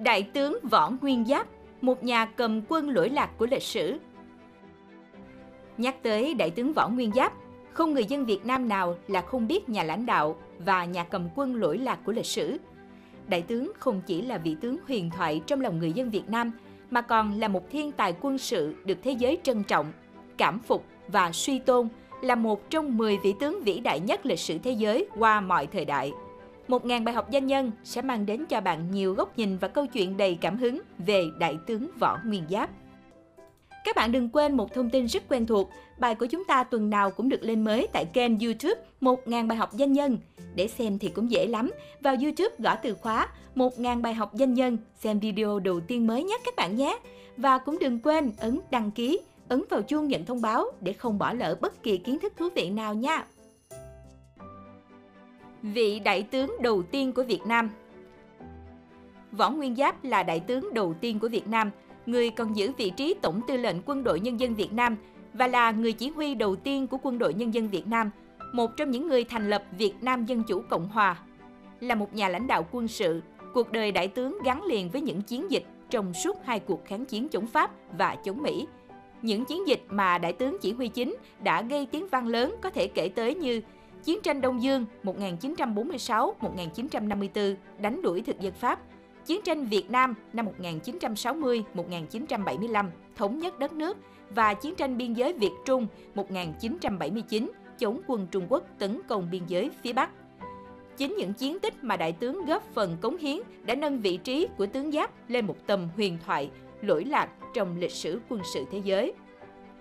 Đại tướng Võ Nguyên Giáp, một nhà cầm quân lỗi lạc của lịch sử. Nhắc tới Đại tướng Võ Nguyên Giáp, không người dân Việt Nam nào là không biết nhà lãnh đạo và nhà cầm quân lỗi lạc của lịch sử. Đại tướng không chỉ là vị tướng huyền thoại trong lòng người dân Việt Nam, mà còn là một thiên tài quân sự được thế giới trân trọng, cảm phục và suy tôn là một trong 10 vị tướng vĩ đại nhất lịch sử thế giới qua mọi thời đại. 1.000 bài học danh nhân sẽ mang đến cho bạn nhiều góc nhìn và câu chuyện đầy cảm hứng về Đại tướng Võ Nguyên Giáp. Các bạn đừng quên một thông tin rất quen thuộc, bài của chúng ta tuần nào cũng được lên mới tại kênh YouTube 1000 bài học danh nhân. Để xem thì cũng dễ lắm, vào YouTube gõ từ khóa 1000 bài học danh nhân, xem video đầu tiên mới nhất các bạn nhé. Và cũng đừng quên ấn đăng ký, ấn vào chuông nhận thông báo để không bỏ lỡ bất kỳ kiến thức thú vị nào nha. Vị đại tướng đầu tiên của Việt Nam Võ Nguyên Giáp là đại tướng đầu tiên của Việt Nam, người còn giữ vị trí Tổng tư lệnh Quân đội Nhân dân Việt Nam và là người chỉ huy đầu tiên của Quân đội Nhân dân Việt Nam, một trong những người thành lập Việt Nam Dân Chủ Cộng Hòa. Là một nhà lãnh đạo quân sự, cuộc đời đại tướng gắn liền với những chiến dịch trong suốt hai cuộc kháng chiến chống Pháp và chống Mỹ. Những chiến dịch mà đại tướng chỉ huy chính đã gây tiếng vang lớn có thể kể tới như Chiến tranh Đông Dương 1946-1954 đánh đuổi thực dân Pháp, Chiến tranh Việt Nam năm 1960-1975 thống nhất đất nước và chiến tranh biên giới Việt Trung 1979 chống quân Trung Quốc tấn công biên giới phía Bắc. Chính những chiến tích mà đại tướng góp phần cống hiến đã nâng vị trí của tướng Giáp lên một tầm huyền thoại, lỗi lạc trong lịch sử quân sự thế giới.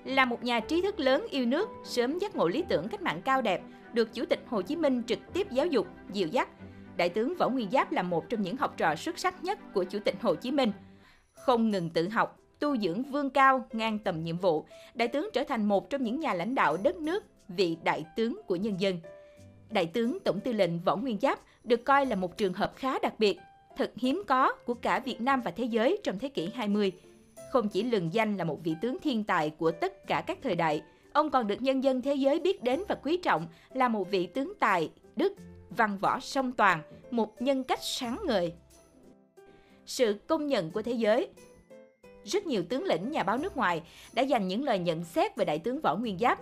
Là một nhà trí thức lớn yêu nước, sớm giác ngộ lý tưởng cách mạng cao đẹp, được Chủ tịch Hồ Chí Minh trực tiếp giáo dục, dìu dắt. Đại tướng Võ Nguyên Giáp là một trong những học trò xuất sắc nhất của Chủ tịch Hồ Chí Minh. Không ngừng tự học, tu dưỡng vương cao ngang tầm nhiệm vụ, đại tướng trở thành một trong những nhà lãnh đạo đất nước, vị đại tướng của nhân dân. Đại tướng Tổng tư lệnh Võ Nguyên Giáp được coi là một trường hợp khá đặc biệt, thật hiếm có của cả Việt Nam và thế giới trong thế kỷ 20. Không chỉ lừng danh là một vị tướng thiên tài của tất cả các thời đại, ông còn được nhân dân thế giới biết đến và quý trọng là một vị tướng tài, đức, văn võ song toàn, một nhân cách sáng ngời. Sự công nhận của thế giới rất nhiều tướng lĩnh nhà báo nước ngoài đã dành những lời nhận xét về đại tướng Võ Nguyên Giáp.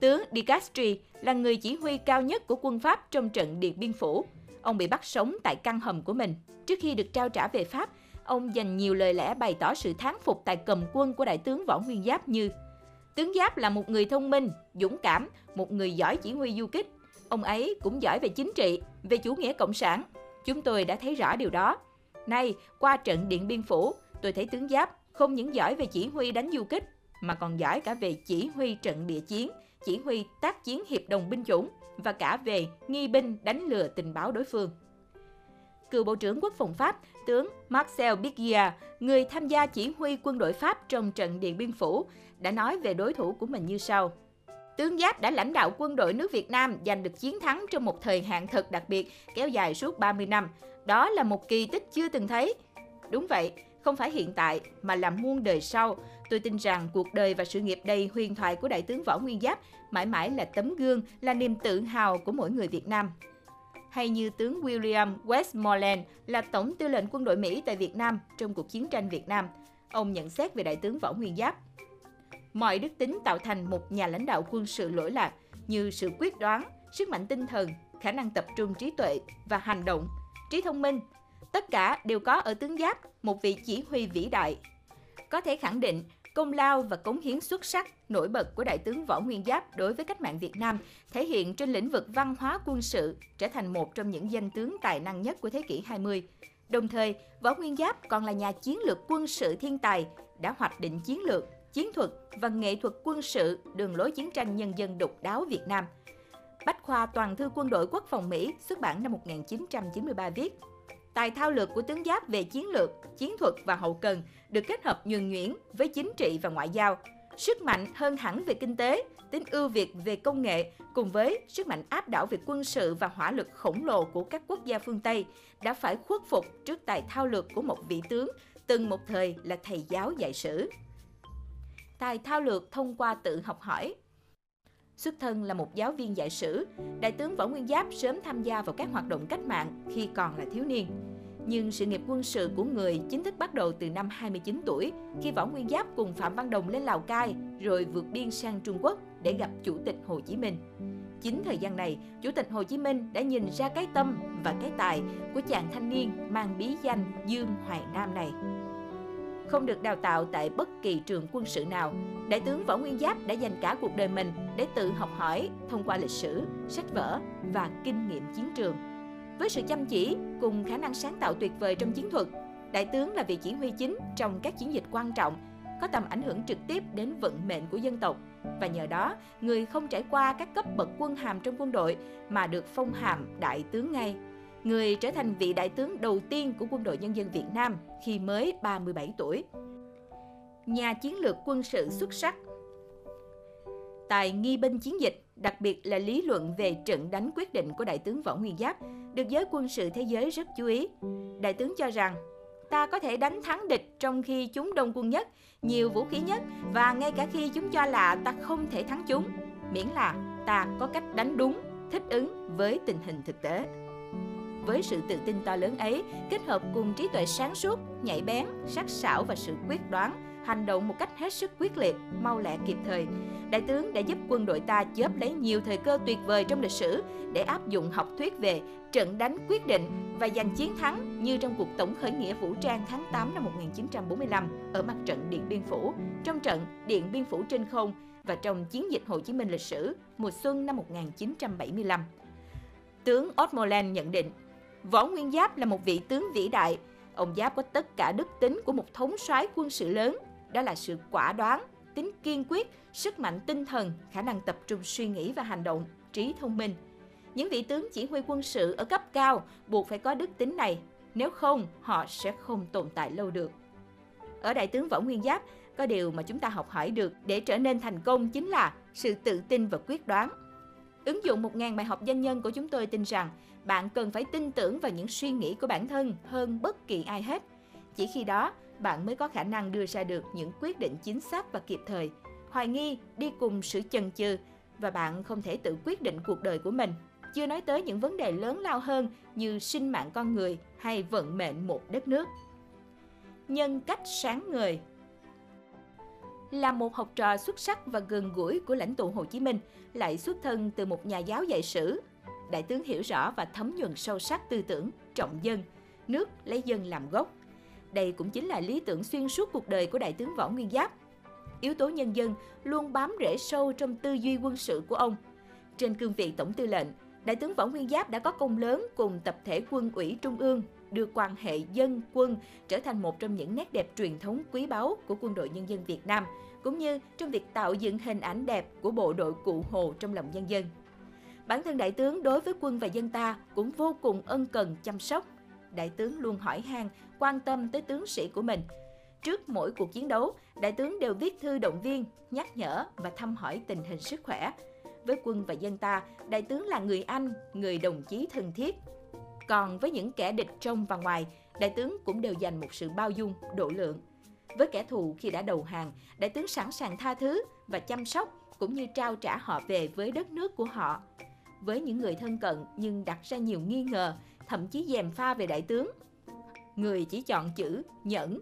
Tướng De Castries là người chỉ huy cao nhất của quân Pháp trong trận Điện Biên Phủ. Ông bị bắt sống tại căn hầm của mình. Trước khi được trao trả về Pháp, ông dành nhiều lời lẽ bày tỏ sự thán phục tại cầm quân của đại tướng Võ Nguyên Giáp như Tướng Giáp là một người thông minh, dũng cảm, một người giỏi chỉ huy du kích. Ông ấy cũng giỏi về chính trị, về chủ nghĩa cộng sản. Chúng tôi đã thấy rõ điều đó. Nay, qua trận Điện Biên Phủ, tôi thấy tướng Giáp không những giỏi về chỉ huy đánh du kích, mà còn giỏi cả về chỉ huy trận địa chiến, chỉ huy tác chiến hiệp đồng binh chủng và cả về nghi binh đánh lừa tình báo đối phương. Cựu Bộ trưởng Quốc phòng Pháp, tướng Marcel Bigia, người tham gia chỉ huy quân đội Pháp trong trận Điện Biên Phủ, đã nói về đối thủ của mình như sau. Tướng Giáp đã lãnh đạo quân đội nước Việt Nam giành được chiến thắng trong một thời hạn thật đặc biệt kéo dài suốt 30 năm. Đó là một kỳ tích chưa từng thấy. Đúng vậy, không phải hiện tại mà là muôn đời sau. Tôi tin rằng cuộc đời và sự nghiệp đầy huyền thoại của Đại tướng Võ Nguyên Giáp mãi mãi là tấm gương, là niềm tự hào của mỗi người Việt Nam. Hay như tướng William Westmoreland là Tổng tư lệnh quân đội Mỹ tại Việt Nam trong cuộc chiến tranh Việt Nam. Ông nhận xét về Đại tướng Võ Nguyên Giáp. Mọi đức tính tạo thành một nhà lãnh đạo quân sự lỗi lạc như sự quyết đoán, sức mạnh tinh thần, khả năng tập trung trí tuệ và hành động, trí thông minh, Tất cả đều có ở tướng Giáp, một vị chỉ huy vĩ đại. Có thể khẳng định, công lao và cống hiến xuất sắc, nổi bật của Đại tướng Võ Nguyên Giáp đối với cách mạng Việt Nam thể hiện trên lĩnh vực văn hóa quân sự, trở thành một trong những danh tướng tài năng nhất của thế kỷ 20. Đồng thời, Võ Nguyên Giáp còn là nhà chiến lược quân sự thiên tài, đã hoạch định chiến lược, chiến thuật và nghệ thuật quân sự đường lối chiến tranh nhân dân độc đáo Việt Nam. Bách khoa Toàn thư quân đội quốc phòng Mỹ xuất bản năm 1993 viết Tài thao lược của tướng Giáp về chiến lược, chiến thuật và hậu cần được kết hợp nhuần nhuyễn với chính trị và ngoại giao. Sức mạnh hơn hẳn về kinh tế, tính ưu việt về công nghệ cùng với sức mạnh áp đảo về quân sự và hỏa lực khổng lồ của các quốc gia phương Tây đã phải khuất phục trước tài thao lược của một vị tướng từng một thời là thầy giáo dạy sử. Tài thao lược thông qua tự học hỏi, Xuất thân là một giáo viên dạy sử, Đại tướng Võ Nguyên Giáp sớm tham gia vào các hoạt động cách mạng khi còn là thiếu niên. nhưng sự nghiệp quân sự của người chính thức bắt đầu từ năm 29 tuổi khi Võ Nguyên Giáp cùng Phạm Văn Đồng lên Lào Cai rồi vượt biên sang Trung Quốc để gặp Chủ tịch Hồ Chí Minh. Chính thời gian này, Chủ tịch Hồ Chí Minh đã nhìn ra cái tâm và cái tài của chàng thanh niên mang bí danh Dương Hoài Nam này. Không được đào tạo tại bất kỳ trường quân sự nào, Đại tướng Võ Nguyên Giáp đã dành cả cuộc đời mình để tự học hỏi thông qua lịch sử, sách vở và kinh nghiệm chiến trường. Với sự chăm chỉ cùng khả năng sáng tạo tuyệt vời trong chiến thuật, Đại tướng là vị chỉ huy chính trong các chiến dịch quan trọng, có tầm ảnh hưởng trực tiếp đến vận mệnh của dân tộc. Và nhờ đó, người không trải qua các cấp bậc quân hàm trong quân đội mà được phong hàm đại tướng ngay. Người trở thành vị đại tướng đầu tiên của quân đội nhân dân Việt Nam khi mới 37 tuổi. Nhà chiến lược quân sự xuất sắc Tại nghi binh chiến dịch, đặc biệt là lý luận về trận đánh quyết định của Đại tướng Võ Nguyên Giáp, được giới quân sự thế giới rất chú ý. Đại tướng cho rằng, ta có thể đánh thắng địch trong khi chúng đông quân nhất, nhiều vũ khí nhất và ngay cả khi chúng cho là ta không thể thắng chúng, miễn là ta có cách đánh đúng, thích ứng với tình hình thực tế. Với sự tự tin to lớn ấy, kết hợp cùng trí tuệ sáng suốt, nhạy bén, sắc sảo và sự quyết đoán, hành động một cách hết sức quyết liệt, mau lẹ kịp thời. Đại tướng đã giúp quân đội ta chớp lấy nhiều thời cơ tuyệt vời trong lịch sử để áp dụng học thuyết về trận đánh quyết định và giành chiến thắng như trong cuộc tổng khởi nghĩa vũ trang tháng 8 năm 1945 ở mặt trận Điện Biên Phủ, trong trận Điện Biên Phủ trên không và trong chiến dịch Hồ Chí Minh lịch sử mùa xuân năm 1975. Tướng Osmoland nhận định, Võ Nguyên Giáp là một vị tướng vĩ đại. Ông Giáp có tất cả đức tính của một thống soái quân sự lớn, đó là sự quả đoán, tính kiên quyết, sức mạnh tinh thần, khả năng tập trung suy nghĩ và hành động, trí thông minh. Những vị tướng chỉ huy quân sự ở cấp cao buộc phải có đức tính này, nếu không họ sẽ không tồn tại lâu được. Ở đại tướng Võ Nguyên Giáp, có điều mà chúng ta học hỏi được để trở nên thành công chính là sự tự tin và quyết đoán. Ứng dụng 1.000 bài học doanh nhân của chúng tôi tin rằng bạn cần phải tin tưởng vào những suy nghĩ của bản thân hơn bất kỳ ai hết. Chỉ khi đó, bạn mới có khả năng đưa ra được những quyết định chính xác và kịp thời. Hoài nghi đi cùng sự chần chừ và bạn không thể tự quyết định cuộc đời của mình. Chưa nói tới những vấn đề lớn lao hơn như sinh mạng con người hay vận mệnh một đất nước. Nhân cách sáng người là một học trò xuất sắc và gần gũi của lãnh tụ Hồ Chí Minh, lại xuất thân từ một nhà giáo dạy sử. Đại tướng hiểu rõ và thấm nhuần sâu sắc tư tưởng trọng dân, nước lấy dân làm gốc, đây cũng chính là lý tưởng xuyên suốt cuộc đời của Đại tướng Võ Nguyên Giáp. Yếu tố nhân dân luôn bám rễ sâu trong tư duy quân sự của ông. Trên cương vị tổng tư lệnh, Đại tướng Võ Nguyên Giáp đã có công lớn cùng tập thể quân ủy trung ương đưa quan hệ dân quân trở thành một trong những nét đẹp truyền thống quý báu của quân đội nhân dân Việt Nam, cũng như trong việc tạo dựng hình ảnh đẹp của bộ đội cụ Hồ trong lòng nhân dân. Bản thân đại tướng đối với quân và dân ta cũng vô cùng ân cần chăm sóc, đại tướng luôn hỏi han, quan tâm tới tướng sĩ của mình. Trước mỗi cuộc chiến đấu, đại tướng đều viết thư động viên, nhắc nhở và thăm hỏi tình hình sức khỏe. Với quân và dân ta, đại tướng là người anh, người đồng chí thân thiết. Còn với những kẻ địch trong và ngoài, đại tướng cũng đều dành một sự bao dung, độ lượng. Với kẻ thù khi đã đầu hàng, đại tướng sẵn sàng tha thứ và chăm sóc cũng như trao trả họ về với đất nước của họ. Với những người thân cận nhưng đặt ra nhiều nghi ngờ, thậm chí dèm pha về đại tướng. Người chỉ chọn chữ nhẫn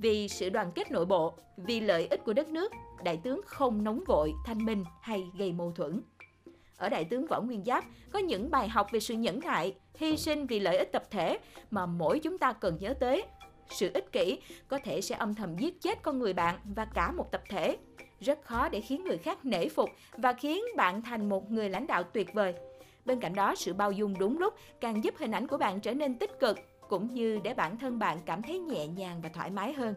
vì sự đoàn kết nội bộ, vì lợi ích của đất nước, đại tướng không nóng vội, thanh minh hay gây mâu thuẫn. Ở đại tướng Võ Nguyên Giáp có những bài học về sự nhẫn nại, hy sinh vì lợi ích tập thể mà mỗi chúng ta cần nhớ tới. Sự ích kỷ có thể sẽ âm thầm giết chết con người bạn và cả một tập thể. Rất khó để khiến người khác nể phục và khiến bạn thành một người lãnh đạo tuyệt vời. Bên cạnh đó, sự bao dung đúng lúc càng giúp hình ảnh của bạn trở nên tích cực, cũng như để bản thân bạn cảm thấy nhẹ nhàng và thoải mái hơn.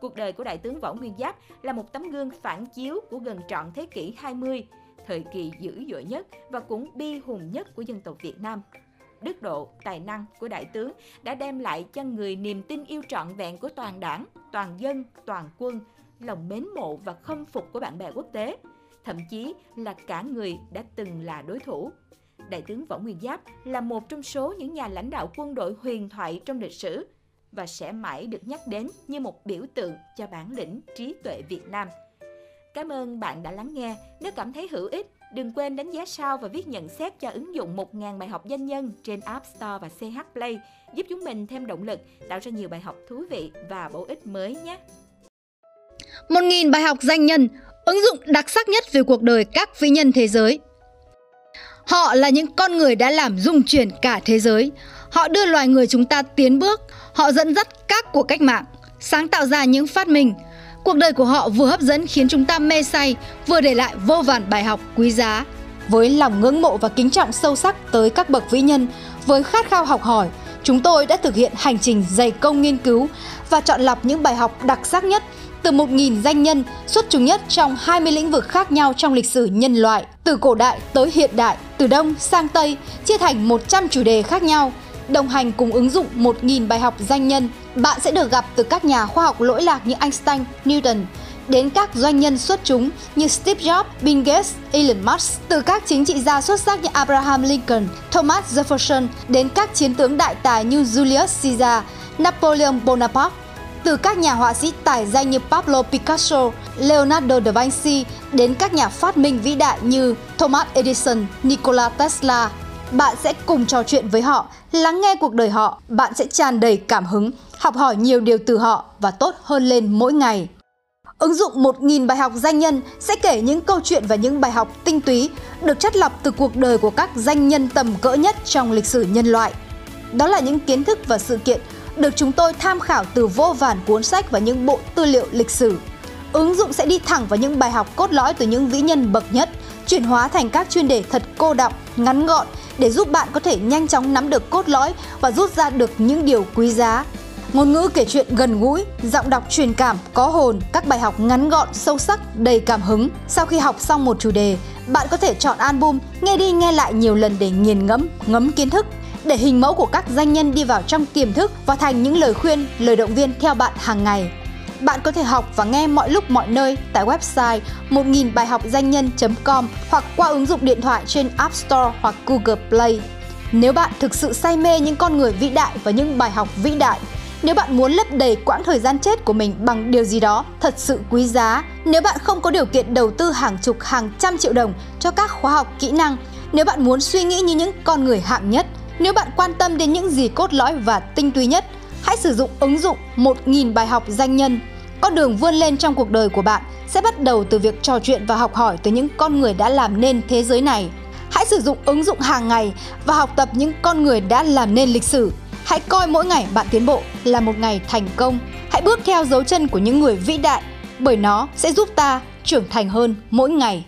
Cuộc đời của Đại tướng Võ Nguyên Giáp là một tấm gương phản chiếu của gần trọn thế kỷ 20, thời kỳ dữ dội nhất và cũng bi hùng nhất của dân tộc Việt Nam. Đức độ, tài năng của đại tướng đã đem lại cho người niềm tin yêu trọn vẹn của toàn đảng, toàn dân, toàn quân, lòng mến mộ và khâm phục của bạn bè quốc tế, thậm chí là cả người đã từng là đối thủ. Đại tướng Võ Nguyên Giáp là một trong số những nhà lãnh đạo quân đội huyền thoại trong lịch sử và sẽ mãi được nhắc đến như một biểu tượng cho bản lĩnh trí tuệ Việt Nam. Cảm ơn bạn đã lắng nghe. Nếu cảm thấy hữu ích, Đừng quên đánh giá sao và viết nhận xét cho ứng dụng 1.000 bài học danh nhân trên App Store và CH Play, giúp chúng mình thêm động lực, tạo ra nhiều bài học thú vị và bổ ích mới nhé. 1.000 bài học danh nhân, ứng dụng đặc sắc nhất về cuộc đời các vĩ nhân thế giới. Họ là những con người đã làm rung chuyển cả thế giới. Họ đưa loài người chúng ta tiến bước, họ dẫn dắt các cuộc cách mạng, sáng tạo ra những phát minh. Cuộc đời của họ vừa hấp dẫn khiến chúng ta mê say, vừa để lại vô vàn bài học quý giá. Với lòng ngưỡng mộ và kính trọng sâu sắc tới các bậc vĩ nhân, với khát khao học hỏi, chúng tôi đã thực hiện hành trình dày công nghiên cứu và chọn lọc những bài học đặc sắc nhất từ 1.000 danh nhân xuất chúng nhất trong 20 lĩnh vực khác nhau trong lịch sử nhân loại, từ cổ đại tới hiện đại, từ Đông sang Tây, chia thành 100 chủ đề khác nhau. Đồng hành cùng ứng dụng 1.000 bài học danh nhân, bạn sẽ được gặp từ các nhà khoa học lỗi lạc như Einstein, Newton, đến các doanh nhân xuất chúng như Steve Jobs, Bill Gates, Elon Musk, từ các chính trị gia xuất sắc như Abraham Lincoln, Thomas Jefferson đến các chiến tướng đại tài như Julius Caesar, Napoleon Bonaparte, từ các nhà họa sĩ tài danh như Pablo Picasso, Leonardo da Vinci đến các nhà phát minh vĩ đại như Thomas Edison, Nikola Tesla. Bạn sẽ cùng trò chuyện với họ, lắng nghe cuộc đời họ, bạn sẽ tràn đầy cảm hứng, học hỏi nhiều điều từ họ và tốt hơn lên mỗi ngày. Ứng dụng 1.000 bài học danh nhân sẽ kể những câu chuyện và những bài học tinh túy được chất lọc từ cuộc đời của các danh nhân tầm cỡ nhất trong lịch sử nhân loại. Đó là những kiến thức và sự kiện được chúng tôi tham khảo từ vô vàn cuốn sách và những bộ tư liệu lịch sử. Ứng dụng sẽ đi thẳng vào những bài học cốt lõi từ những vĩ nhân bậc nhất, chuyển hóa thành các chuyên đề thật cô đọng, ngắn gọn để giúp bạn có thể nhanh chóng nắm được cốt lõi và rút ra được những điều quý giá. Ngôn ngữ kể chuyện gần gũi, giọng đọc truyền cảm, có hồn, các bài học ngắn gọn, sâu sắc, đầy cảm hứng. Sau khi học xong một chủ đề, bạn có thể chọn album, nghe đi nghe lại nhiều lần để nghiền ngẫm, ngấm kiến thức để hình mẫu của các doanh nhân đi vào trong tiềm thức và thành những lời khuyên, lời động viên theo bạn hàng ngày. Bạn có thể học và nghe mọi lúc mọi nơi tại website 1000 bài học doanh nhân.com hoặc qua ứng dụng điện thoại trên App Store hoặc Google Play. Nếu bạn thực sự say mê những con người vĩ đại và những bài học vĩ đại, nếu bạn muốn lấp đầy quãng thời gian chết của mình bằng điều gì đó thật sự quý giá, nếu bạn không có điều kiện đầu tư hàng chục hàng trăm triệu đồng cho các khóa học kỹ năng, nếu bạn muốn suy nghĩ như những con người hạng nhất, nếu bạn quan tâm đến những gì cốt lõi và tinh túy nhất, hãy sử dụng ứng dụng 1.000 bài học danh nhân. Con đường vươn lên trong cuộc đời của bạn sẽ bắt đầu từ việc trò chuyện và học hỏi từ những con người đã làm nên thế giới này. Hãy sử dụng ứng dụng hàng ngày và học tập những con người đã làm nên lịch sử. Hãy coi mỗi ngày bạn tiến bộ là một ngày thành công. Hãy bước theo dấu chân của những người vĩ đại bởi nó sẽ giúp ta trưởng thành hơn mỗi ngày.